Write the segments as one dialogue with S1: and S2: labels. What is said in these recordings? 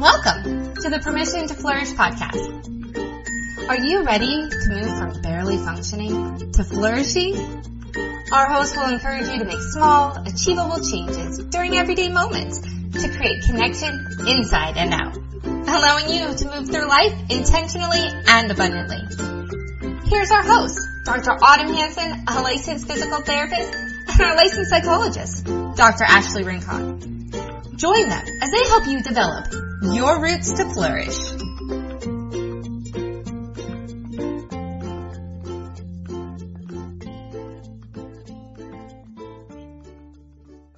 S1: Welcome to the Permission to Flourish podcast. Are you ready to move from barely functioning to flourishing? Our host will encourage you to make small, achievable changes during everyday moments to create connection inside and out, allowing you to move through life intentionally and abundantly. Here's our host, Dr. Autumn Hanson, a licensed physical therapist, and our licensed psychologist, Dr. Ashley Rincon. Join them as they help you develop your roots to flourish.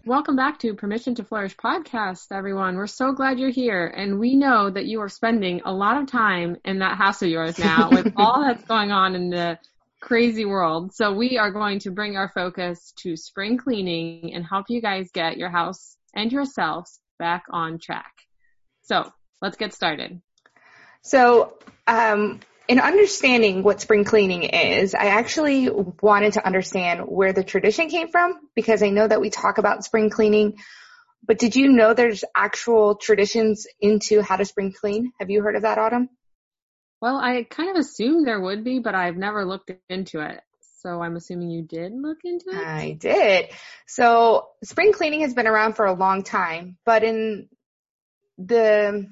S2: Welcome back to Permission to Flourish podcast, everyone. We're so glad you're here. And we know that you are spending a lot of time in that house of yours now with all that's going on in the crazy world. So we are going to bring our focus to spring cleaning and help you guys get your house and yourselves back on track. So let's get started.
S3: So, um, in understanding what spring cleaning is, I actually wanted to understand where the tradition came from because I know that we talk about spring cleaning, but did you know there's actual traditions into how to spring clean? Have you heard of that, Autumn?
S2: Well, I kind of assumed there would be, but I've never looked into it. So I'm assuming you did look into it?
S3: I did. So spring cleaning has been around for a long time, but in the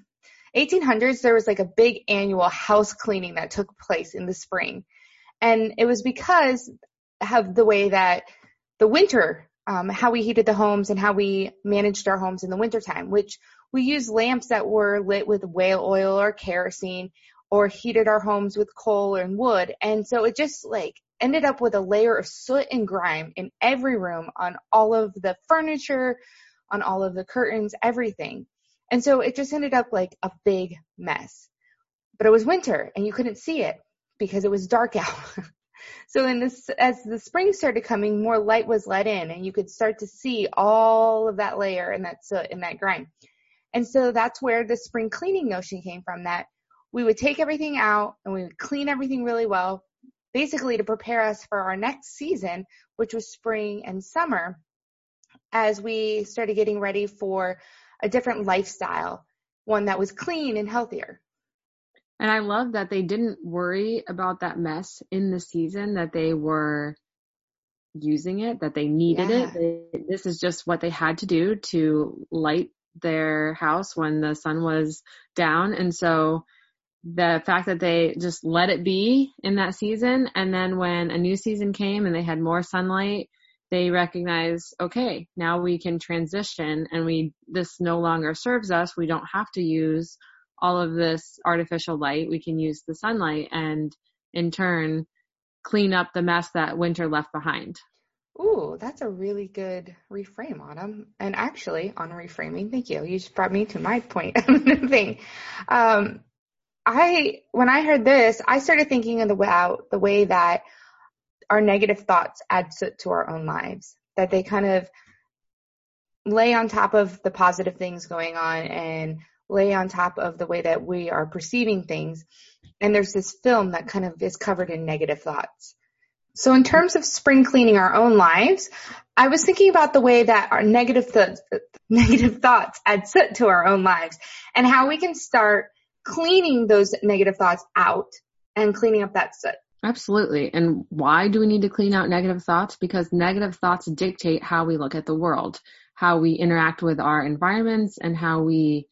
S3: 1800s, there was like a big annual house cleaning that took place in the spring. And it was because of the way that the winter, um, how we heated the homes and how we managed our homes in the wintertime, which we used lamps that were lit with whale oil or kerosene or heated our homes with coal and wood. And so it just like ended up with a layer of soot and grime in every room on all of the furniture, on all of the curtains, everything. And so it just ended up like a big mess. But it was winter and you couldn't see it because it was dark out. so then as the spring started coming, more light was let in and you could start to see all of that layer and that soot and that grime. And so that's where the spring cleaning notion came from that we would take everything out and we would clean everything really well, basically to prepare us for our next season, which was spring and summer, as we started getting ready for a different lifestyle, one that was clean and healthier.
S2: And I love that they didn't worry about that mess in the season that they were using it, that they needed yeah. it. They, this is just what they had to do to light their house when the sun was down. And so the fact that they just let it be in that season and then when a new season came and they had more sunlight they recognize okay now we can transition and we this no longer serves us we don't have to use all of this artificial light we can use the sunlight and in turn clean up the mess that winter left behind
S3: Ooh, that's a really good reframe, Autumn. And actually, on reframing, thank you. You just brought me to my point of the thing. Um, I, when I heard this, I started thinking about the way that our negative thoughts add to, to our own lives, that they kind of lay on top of the positive things going on and lay on top of the way that we are perceiving things. And there's this film that kind of is covered in negative thoughts. So in terms of spring cleaning our own lives, I was thinking about the way that our negative negative thoughts add soot to our own lives and how we can start cleaning those negative thoughts out and cleaning up that soot.
S2: Absolutely. And why do we need to clean out negative thoughts? Because negative thoughts dictate how we look at the world, how we interact with our environments, and how we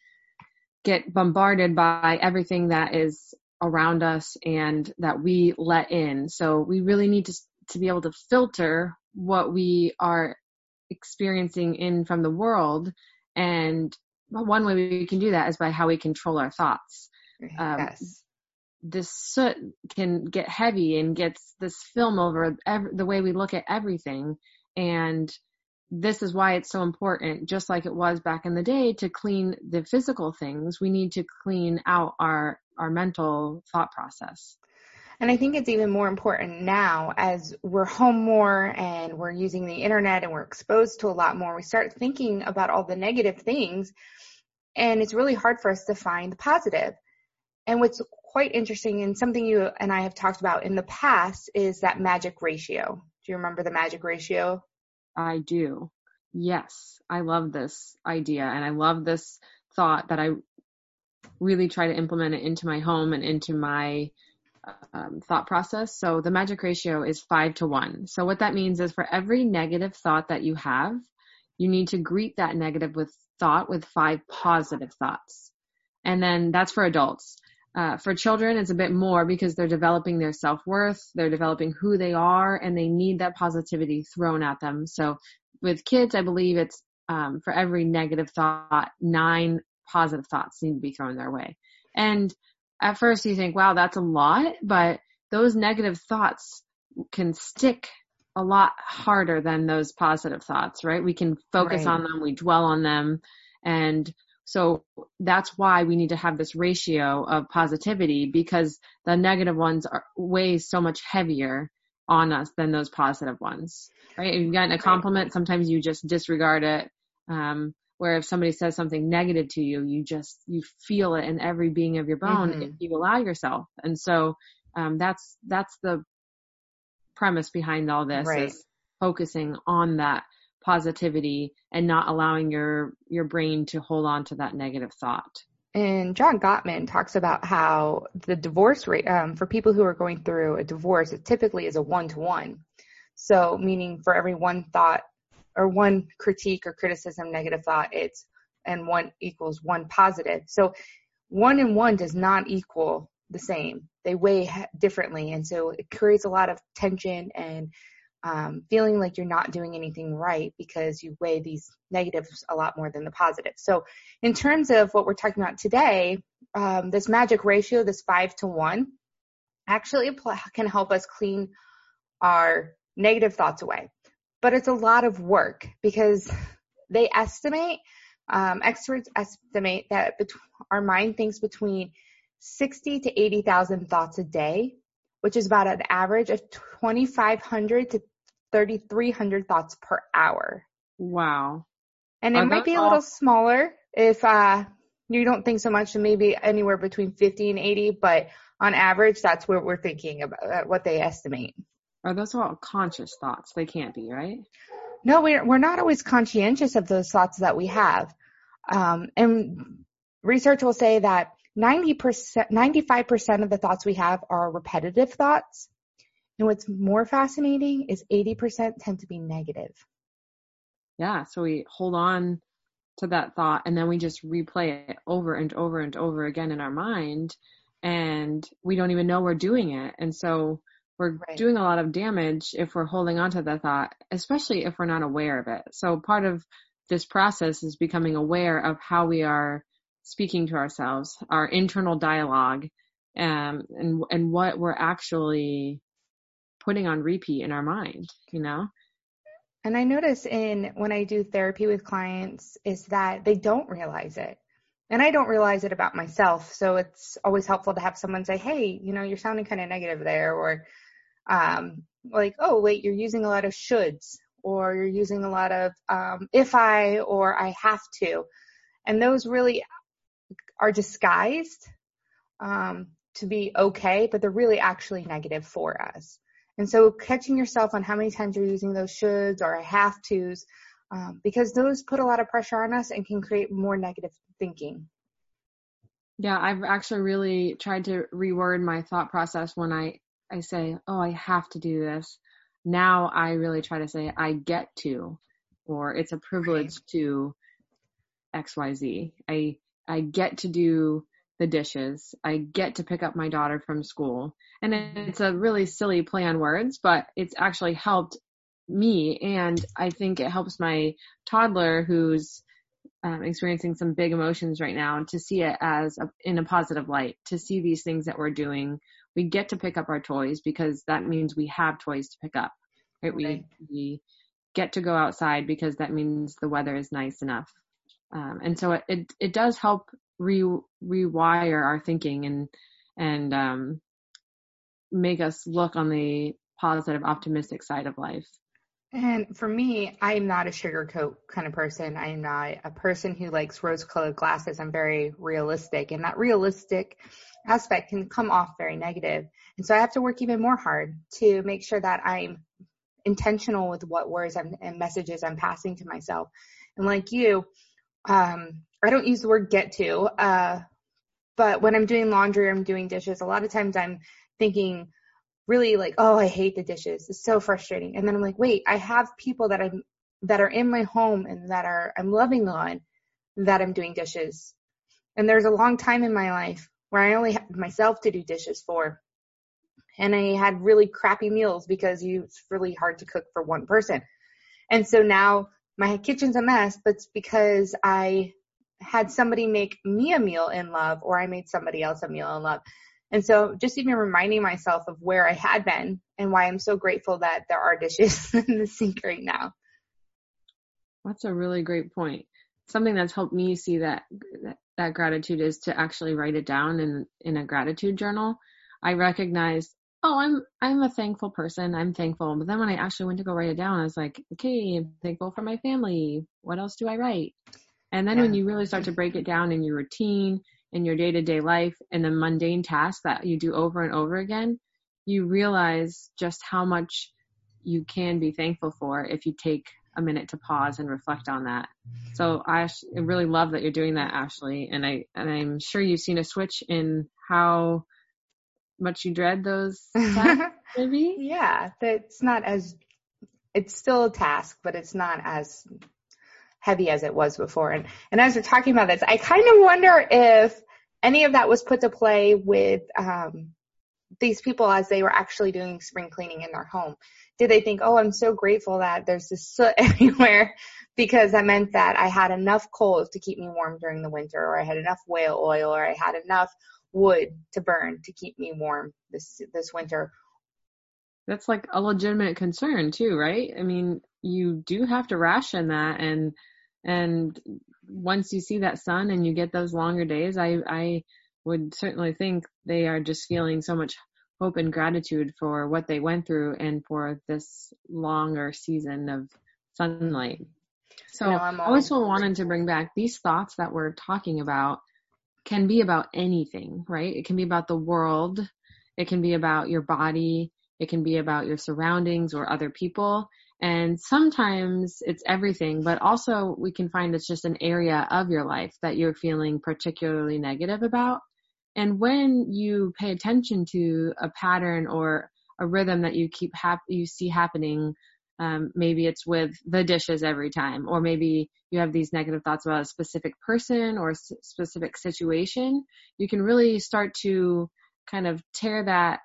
S2: get bombarded by everything that is around us and that we let in. So we really need to, to be able to filter what we are experiencing in from the world and one way we can do that is by how we control our thoughts.
S3: Um, yes.
S2: This soot can get heavy and gets this film over the way we look at everything. And this is why it's so important, just like it was back in the day, to clean the physical things. We need to clean out our, our mental thought process.
S3: And I think it's even more important now as we're home more and we're using the internet and we're exposed to a lot more. We start thinking about all the negative things and it's really hard for us to find the positive. And what's quite interesting and something you and I have talked about in the past is that magic ratio. Do you remember the magic ratio?
S2: I do. Yes. I love this idea and I love this thought that I really try to implement it into my home and into my um, thought process. So the magic ratio is five to one. So what that means is for every negative thought that you have, you need to greet that negative with thought with five positive thoughts. And then that's for adults. Uh, for children, it's a bit more because they're developing their self-worth, they're developing who they are, and they need that positivity thrown at them. So with kids, I believe it's um, for every negative thought, nine positive thoughts need to be thrown their way. And at first you think, wow, that's a lot, but those negative thoughts can stick a lot harder than those positive thoughts, right? We can focus right. on them, we dwell on them, and so that's why we need to have this ratio of positivity because the negative ones are way so much heavier on us than those positive ones, right? If you've gotten a compliment, sometimes you just disregard it. Um, where if somebody says something negative to you, you just, you feel it in every being of your bone mm-hmm. if you allow yourself. And so, um, that's, that's the premise behind all this right. is focusing on that positivity and not allowing your your brain to hold on to that negative thought.
S3: And John Gottman talks about how the divorce rate um, for people who are going through a divorce, it typically is a one to one. So, meaning for every one thought or one critique or criticism, negative thought, it's and one equals one positive. So, one and one does not equal the same. They weigh differently, and so it creates a lot of tension and um, feeling like you're not doing anything right because you weigh these negatives a lot more than the positives. So, in terms of what we're talking about today, um, this magic ratio, this five to one, actually can help us clean our negative thoughts away. But it's a lot of work because they estimate, um, experts estimate that bet- our mind thinks between 60 to 80,000 thoughts a day which is about an average of 2,500 to 3,300 thoughts per hour.
S2: Wow.
S3: And it Are might be a little smaller if uh, you don't think so much, maybe anywhere between 50 and 80, but on average, that's what we're thinking about, uh, what they estimate.
S2: Are those all conscious thoughts? They can't be, right?
S3: No, we're, we're not always conscientious of those thoughts that we have. Um, and research will say that 90%, 95% of the thoughts we have are repetitive thoughts. And what's more fascinating is 80% tend to be negative.
S2: Yeah. So we hold on to that thought and then we just replay it over and over and over again in our mind and we don't even know we're doing it. And so we're right. doing a lot of damage if we're holding on to the thought, especially if we're not aware of it. So part of this process is becoming aware of how we are speaking to ourselves, our internal dialogue, um, and and what we're actually putting on repeat in our mind, you know.
S3: And I notice in when I do therapy with clients is that they don't realize it. And I don't realize it about myself. So it's always helpful to have someone say, Hey, you know, you're sounding kind of negative there or um like, oh wait, you're using a lot of shoulds or you're using a lot of um if I or I have to. And those really are disguised um, to be okay, but they're really actually negative for us. And so catching yourself on how many times you're using those shoulds or I have tos, um, because those put a lot of pressure on us and can create more negative thinking.
S2: Yeah, I've actually really tried to reword my thought process when I, I say, oh, I have to do this. Now I really try to say, I get to, or it's a privilege right. to XYZ. I, I get to do the dishes. I get to pick up my daughter from school. And it's a really silly play on words, but it's actually helped me. And I think it helps my toddler who's um, experiencing some big emotions right now to see it as a, in a positive light, to see these things that we're doing. We get to pick up our toys because that means we have toys to pick up, right? We, we get to go outside because that means the weather is nice enough. Um, and so it, it, it does help re, rewire our thinking and, and, um, make us look on the positive, optimistic side of life.
S3: And for me, I'm not a sugarcoat kind of person. I'm not a person who likes rose colored glasses. I'm very realistic and that realistic aspect can come off very negative. And so I have to work even more hard to make sure that I'm intentional with what words and messages I'm passing to myself. And like you, um, I don't use the word get to. Uh, but when I'm doing laundry or I'm doing dishes, a lot of times I'm thinking really like, oh, I hate the dishes. It's so frustrating. And then I'm like, wait, I have people that I'm that are in my home and that are I'm loving on that I'm doing dishes. And there's a long time in my life where I only had myself to do dishes for. And I had really crappy meals because it's really hard to cook for one person. And so now my kitchen's a mess, but it's because I had somebody make me a meal in love or I made somebody else a meal in love. And so just even reminding myself of where I had been and why I'm so grateful that there are dishes in the sink right now.
S2: That's a really great point. Something that's helped me see that that gratitude is to actually write it down in in a gratitude journal. I recognize, oh, I'm I'm a thankful person. I'm thankful. But then when I actually went to go write it down, I was like, okay, I'm thankful for my family. What else do I write? And then yeah. when you really start to break it down in your routine, in your day to day life, and the mundane tasks that you do over and over again, you realize just how much you can be thankful for if you take a minute to pause and reflect on that. So I really love that you're doing that, Ashley, and I and I'm sure you've seen a switch in how much you dread those tasks, maybe.
S3: yeah, it's not as it's still a task, but it's not as heavy as it was before. And and as we're talking about this, I kind of wonder if any of that was put to play with um, these people as they were actually doing spring cleaning in their home. Did they think, oh, I'm so grateful that there's this soot everywhere because that meant that I had enough coals to keep me warm during the winter, or I had enough whale oil, or I had enough wood to burn to keep me warm this this winter.
S2: That's like a legitimate concern too, right? I mean, you do have to ration that and and once you see that sun and you get those longer days, I I would certainly think they are just feeling so much hope and gratitude for what they went through and for this longer season of sunlight. So know, I also wanted to bring back these thoughts that we're talking about can be about anything, right? It can be about the world. It can be about your body. It can be about your surroundings or other people. And sometimes it's everything, but also we can find it's just an area of your life that you're feeling particularly negative about. And when you pay attention to a pattern or a rhythm that you keep hap- you see happening, um, maybe it's with the dishes every time, or maybe you have these negative thoughts about a specific person or s- specific situation. You can really start to kind of tear that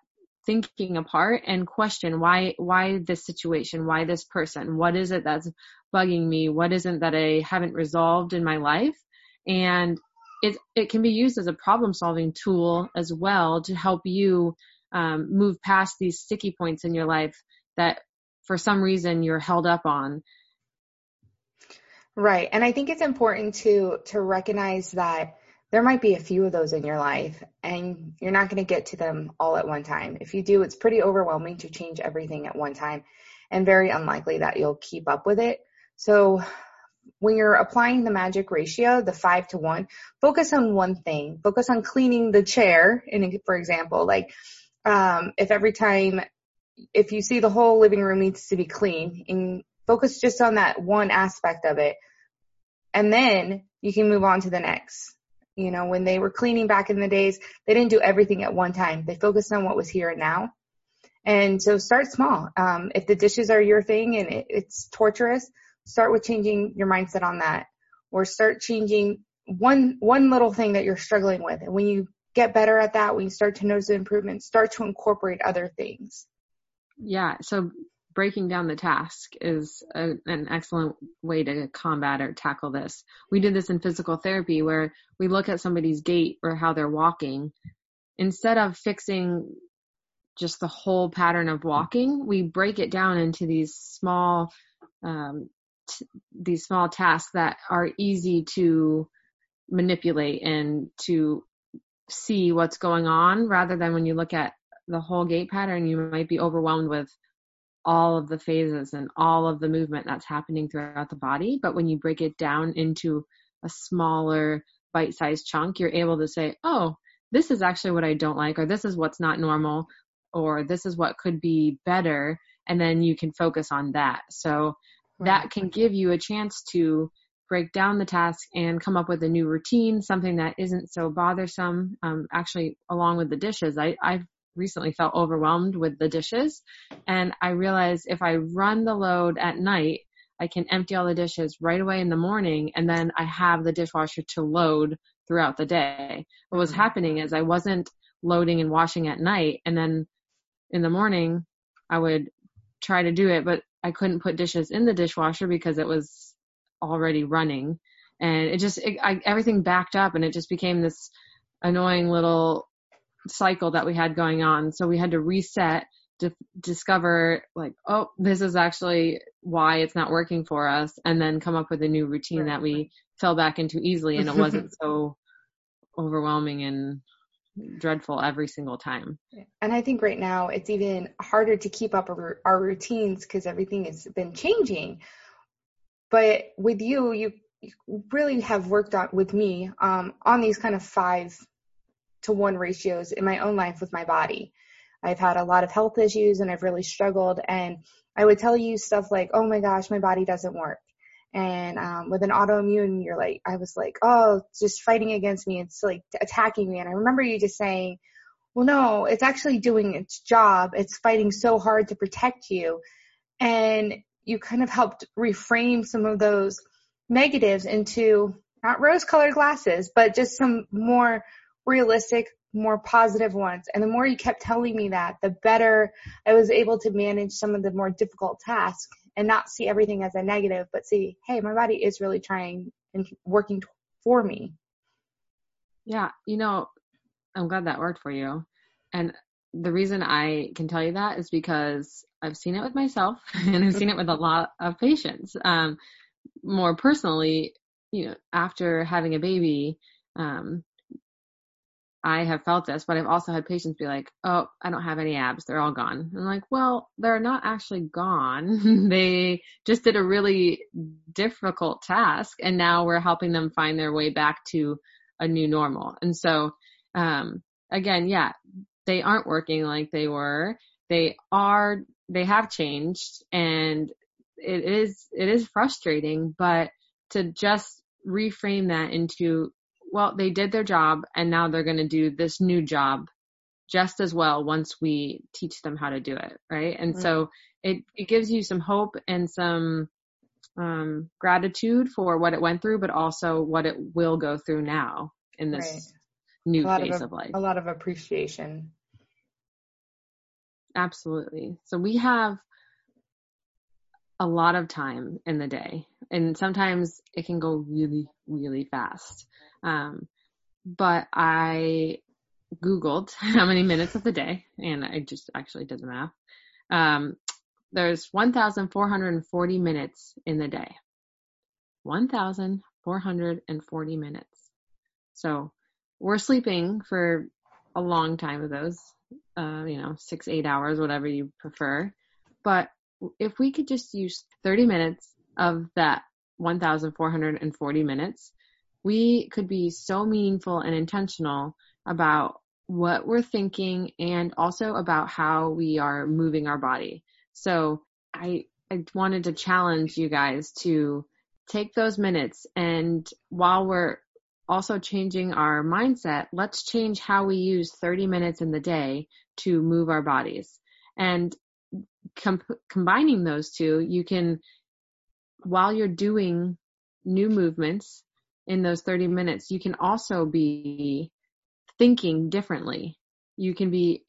S2: thinking apart and question why why this situation why this person? What is it that's bugging me? What isn't that i haven't resolved in my life? And it it can be used as a problem solving tool as well to help you um, move past these sticky points in your life that for some reason you're held up on.
S3: Right. And i think it's important to to recognize that there might be a few of those in your life and you're not going to get to them all at one time. If you do, it's pretty overwhelming to change everything at one time and very unlikely that you'll keep up with it. So when you're applying the magic ratio, the five to one, focus on one thing. Focus on cleaning the chair. In, for example, like, um, if every time, if you see the whole living room needs to be clean and focus just on that one aspect of it. And then you can move on to the next. You know, when they were cleaning back in the days, they didn't do everything at one time. They focused on what was here and now. And so start small. Um, if the dishes are your thing and it, it's torturous, start with changing your mindset on that or start changing one, one little thing that you're struggling with. And when you get better at that, when you start to notice improvement, start to incorporate other things.
S2: Yeah. So breaking down the task is a, an excellent way to combat or tackle this. We did this in physical therapy where we look at somebody's gait or how they're walking. Instead of fixing just the whole pattern of walking, we break it down into these small, um, t- these small tasks that are easy to manipulate and to see what's going on rather than when you look at the whole gait pattern, you might be overwhelmed with all of the phases and all of the movement that's happening throughout the body. But when you break it down into a smaller bite sized chunk, you're able to say, oh, this is actually what I don't like, or this is what's not normal, or this is what could be better. And then you can focus on that. So right. that can give you a chance to break down the task and come up with a new routine, something that isn't so bothersome. Um, actually, along with the dishes, I, I've recently felt overwhelmed with the dishes and I realized if I run the load at night, I can empty all the dishes right away in the morning and then I have the dishwasher to load throughout the day. What was mm-hmm. happening is I wasn't loading and washing at night and then in the morning I would try to do it, but I couldn't put dishes in the dishwasher because it was already running and it just, it, I, everything backed up and it just became this annoying little cycle that we had going on. So we had to reset to discover like, oh, this is actually why it's not working for us and then come up with a new routine right. that we fell back into easily and it wasn't so overwhelming and dreadful every single time.
S3: And I think right now it's even harder to keep up our, our routines because everything has been changing. But with you, you really have worked on with me um, on these kind of five to one ratios in my own life with my body. I've had a lot of health issues and I've really struggled and I would tell you stuff like, oh my gosh, my body doesn't work. And um, with an autoimmune, you're like, I was like, oh, just fighting against me. It's like attacking me. And I remember you just saying, well, no, it's actually doing its job. It's fighting so hard to protect you. And you kind of helped reframe some of those negatives into not rose colored glasses, but just some more realistic, more positive ones. And the more you kept telling me that, the better I was able to manage some of the more difficult tasks and not see everything as a negative, but see, hey, my body is really trying and working for me.
S2: Yeah, you know, I'm glad that worked for you. And the reason I can tell you that is because I've seen it with myself and I've seen it with a lot of patients. Um, more personally, you know, after having a baby, um, I have felt this, but I've also had patients be like, "Oh, I don't have any abs; they're all gone." I'm like, "Well, they're not actually gone. they just did a really difficult task, and now we're helping them find their way back to a new normal." And so, um, again, yeah, they aren't working like they were. They are. They have changed, and it is it is frustrating, but to just reframe that into well, they did their job and now they're going to do this new job just as well once we teach them how to do it, right? And mm-hmm. so it, it gives you some hope and some um, gratitude for what it went through, but also what it will go through now in this right. new phase of, of life.
S3: A lot of appreciation.
S2: Absolutely. So we have a lot of time in the day and sometimes it can go really, really fast. Um, but I Googled how many minutes of the day, and I just actually did the math. Um, there's 1,440 minutes in the day. 1,440 minutes. So we're sleeping for a long time of those, uh, you know, six, eight hours, whatever you prefer. But if we could just use 30 minutes of that 1,440 minutes we could be so meaningful and intentional about what we're thinking and also about how we are moving our body. So I, I wanted to challenge you guys to take those minutes and while we're also changing our mindset, let's change how we use 30 minutes in the day to move our bodies. And com- combining those two, you can, while you're doing new movements, in those 30 minutes, you can also be thinking differently. You can be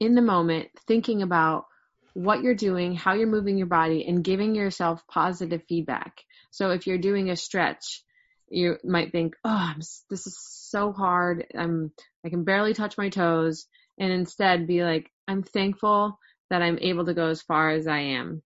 S2: in the moment thinking about what you're doing, how you're moving your body, and giving yourself positive feedback. So if you're doing a stretch, you might think, "Oh, I'm, this is so hard. I'm I can barely touch my toes," and instead be like, "I'm thankful that I'm able to go as far as I am.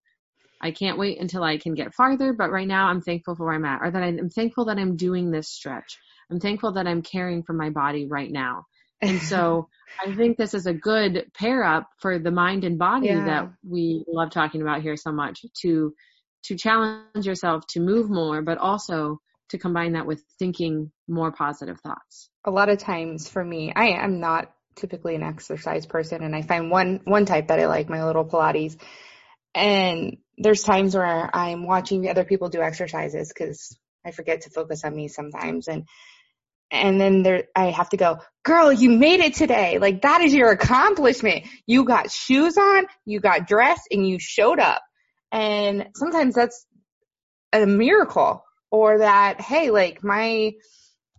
S2: I can't wait until I can get farther, but right now I'm thankful for where I'm at, or that I'm thankful that I'm doing this stretch. I'm thankful that I'm caring for my body right now. And so I think this is a good pair up for the mind and body yeah. that we love talking about here so much to, to challenge yourself to move more, but also to combine that with thinking more positive thoughts.
S3: A lot of times for me, I am not typically an exercise person and I find one, one type that I like, my little Pilates. And there's times where I'm watching other people do exercises because I forget to focus on me sometimes. And, and then there, I have to go, girl, you made it today. Like that is your accomplishment. You got shoes on, you got dressed and you showed up. And sometimes that's a miracle or that, hey, like my,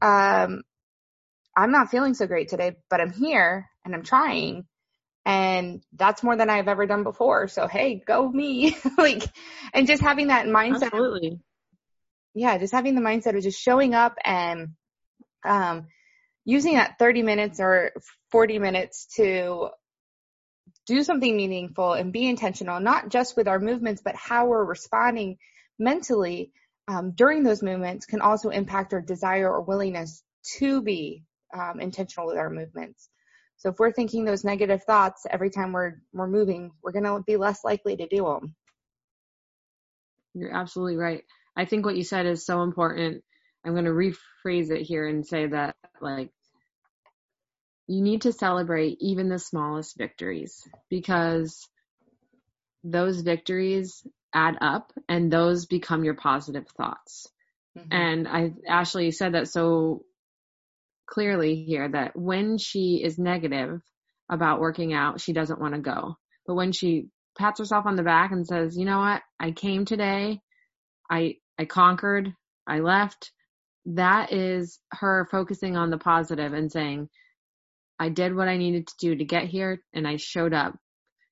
S3: um, I'm not feeling so great today, but I'm here and I'm trying. And that's more than I've ever done before. So hey, go me. like, and just having that mindset.
S2: Absolutely.
S3: yeah, just having the mindset of just showing up and, um, using that 30 minutes or 40 minutes to do something meaningful and be intentional, not just with our movements, but how we're responding mentally um, during those movements can also impact our desire or willingness to be um, intentional with our movements. So if we're thinking those negative thoughts every time we're we're moving, we're going to be less likely to do them.
S2: You're absolutely right. I think what you said is so important. I'm going to rephrase it here and say that like you need to celebrate even the smallest victories because those victories add up and those become your positive thoughts. Mm-hmm. And I, Ashley said that so clearly here that when she is negative about working out, she doesn't want to go. But when she pats herself on the back and says, you know what, I came today, I, I conquered, I left, that is her focusing on the positive and saying, I did what I needed to do to get here and I showed up.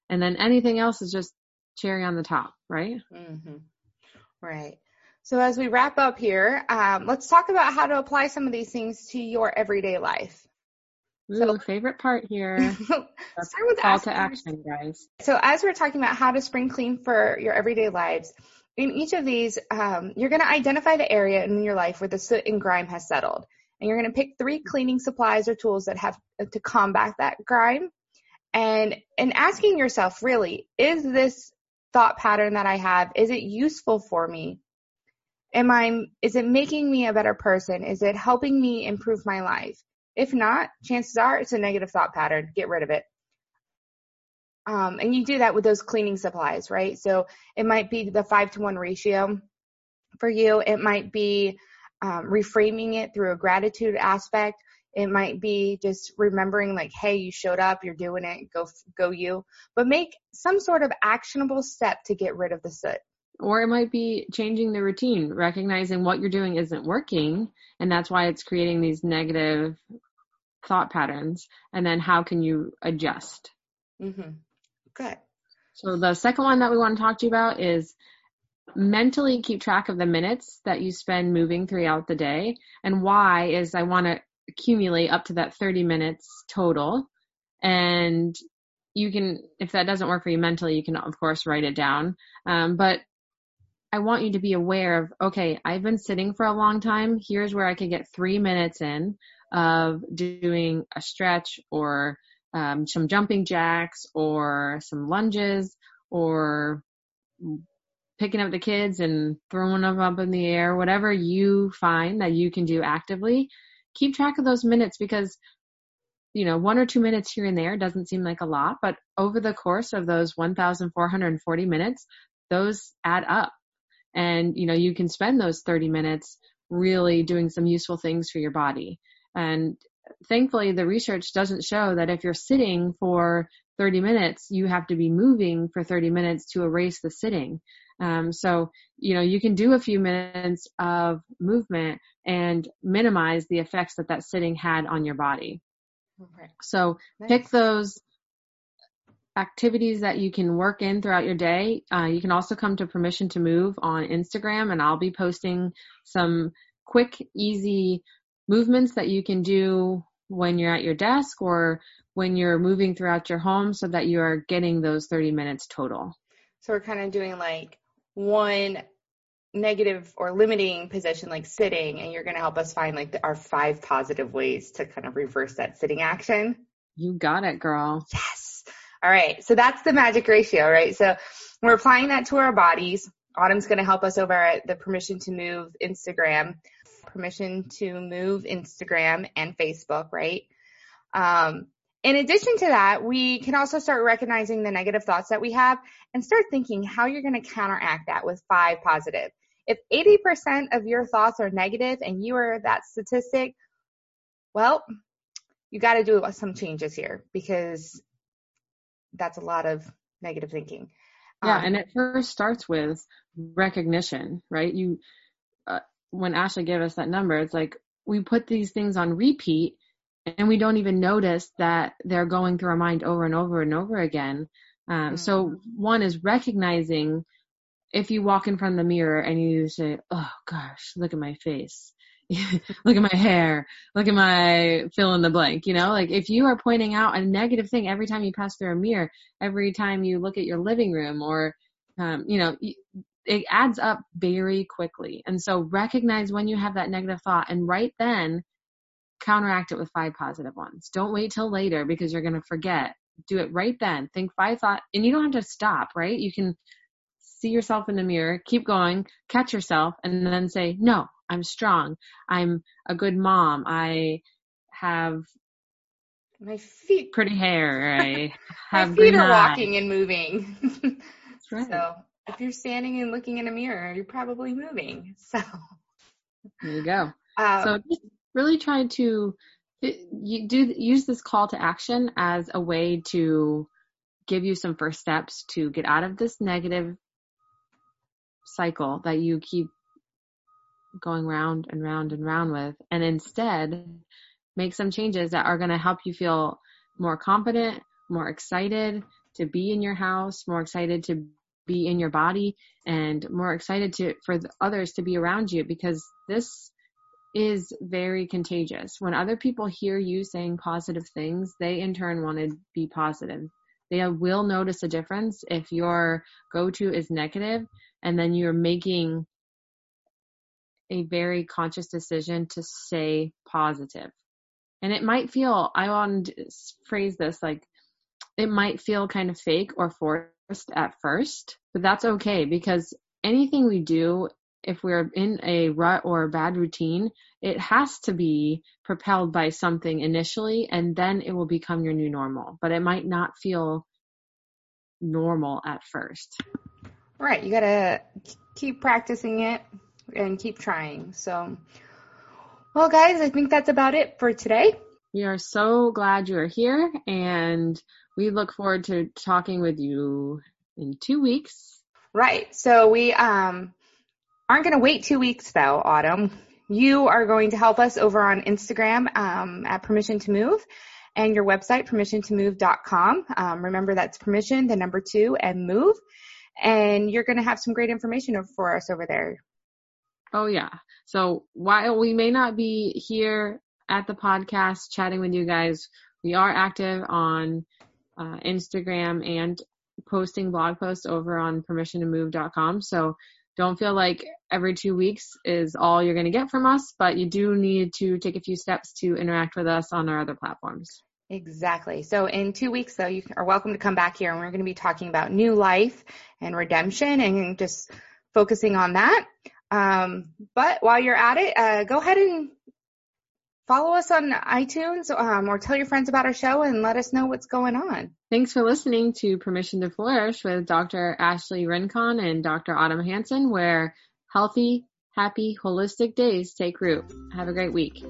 S2: And then anything else is just cherry on the top, right?
S3: Mm-hmm. Right. So as we wrap up here, um, let's talk about how to apply some of these things to your everyday life.
S2: Ooh, so, favorite part here. start with call to action, guys.
S3: So as we're talking about how to spring clean for your everyday lives, in each of these, um, you're going to identify the area in your life where the soot and grime has settled, and you're going to pick three cleaning supplies or tools that have to combat that grime, and and asking yourself, really, is this thought pattern that I have, is it useful for me? Am I, is it making me a better person? Is it helping me improve my life? If not, chances are it's a negative thought pattern. Get rid of it. Um, and you do that with those cleaning supplies, right? So it might be the five to one ratio for you. It might be um, reframing it through a gratitude aspect. It might be just remembering like, hey, you showed up, you're doing it, go, go you. But make some sort of actionable step to get rid of the soot.
S2: Or it might be changing the routine, recognizing what you're doing isn't working, and that's why it's creating these negative thought patterns. And then how can you adjust?
S3: Mm-hmm. Good.
S2: So the second one that we want to talk to you about is mentally keep track of the minutes that you spend moving throughout the day. And why is I want to accumulate up to that 30 minutes total. And you can, if that doesn't work for you mentally, you can of course write it down. Um, but I want you to be aware of, okay, I've been sitting for a long time. Here's where I could get three minutes in of doing a stretch or um, some jumping jacks or some lunges or picking up the kids and throwing them up in the air, whatever you find that you can do actively, keep track of those minutes because you know, one or two minutes here and there doesn't seem like a lot, but over the course of those 1,440 minutes, those add up. And, you know, you can spend those 30 minutes really doing some useful things for your body. And thankfully, the research doesn't show that if you're sitting for 30 minutes, you have to be moving for 30 minutes to erase the sitting. Um, so, you know, you can do a few minutes of movement and minimize the effects that that sitting had on your body. So nice. pick those activities that you can work in throughout your day. Uh, you can also come to Permission to Move on Instagram, and I'll be posting some quick, easy movements that you can do when you're at your desk or when you're moving throughout your home so that you are getting those 30 minutes total.
S3: So we're kind of doing like one negative or limiting position like sitting and you're going to help us find like the, our five positive ways to kind of reverse that sitting action.
S2: You got it, girl.
S3: Yes. All right. So that's the magic ratio, right? So we're applying that to our bodies. Autumn's going to help us over at the permission to move Instagram, permission to move Instagram and Facebook, right? Um, in addition to that, we can also start recognizing the negative thoughts that we have and start thinking how you're going to counteract that with five positive. If 80% of your thoughts are negative and you are that statistic, well, you got to do some changes here because that's a lot of negative thinking.
S2: Yeah, um, and it first starts with recognition, right? You, uh, when Ashley gave us that number, it's like we put these things on repeat and we don't even notice that they're going through our mind over and over and over again. Um, mm-hmm. So one is recognizing if you walk in front of the mirror and you say, "Oh gosh, look at my face." look at my hair, look at my fill in the blank, you know, like if you are pointing out a negative thing every time you pass through a mirror, every time you look at your living room or, um, you know, it adds up very quickly. And so recognize when you have that negative thought and right then counteract it with five positive ones. Don't wait till later because you're going to forget. Do it right then. Think five thoughts and you don't have to stop, right? You can see yourself in the mirror, keep going, catch yourself, and then say, no, I'm strong. I'm a good mom. I have
S3: my feet
S2: pretty hair. I have
S3: my feet are walking and moving.
S2: That's right.
S3: So if you're standing and looking in a mirror, you're probably moving. So
S2: there you go. Um, so just really try to you do use this call to action as a way to give you some first steps to get out of this negative cycle that you keep going round and round and round with and instead make some changes that are going to help you feel more confident, more excited to be in your house, more excited to be in your body and more excited to for others to be around you because this is very contagious. When other people hear you saying positive things, they in turn want to be positive. They will notice a difference if your go-to is negative and then you're making a very conscious decision to say positive. And it might feel, I want to phrase this like, it might feel kind of fake or forced at first, but that's okay because anything we do, if we're in a rut or a bad routine, it has to be propelled by something initially and then it will become your new normal. But it might not feel normal at first.
S3: Right. You got to keep practicing it and keep trying. So, well, guys, I think that's about it for today.
S2: We are so glad you are here and we look forward to talking with you in two weeks.
S3: Right. So we um, aren't going to wait two weeks though, Autumn. You are going to help us over on Instagram um, at Permission to Move and your website, permissiontomove.com. Um, remember that's permission, the number two, and move. And you're going to have some great information for us over there.
S2: Oh yeah. So while we may not be here at the podcast chatting with you guys, we are active on uh, Instagram and posting blog posts over on permissiontomove.com. So don't feel like every two weeks is all you're going to get from us, but you do need to take a few steps to interact with us on our other platforms.
S3: Exactly. So in two weeks though, you are welcome to come back here and we're going to be talking about new life and redemption and just focusing on that. Um, but while you're at it, uh, go ahead and follow us on iTunes um, or tell your friends about our show and let us know what's going on.
S2: Thanks for listening to Permission to Flourish with Dr. Ashley Rincon and Dr. Autumn Hanson, where healthy, happy, holistic days take root. Have a great week.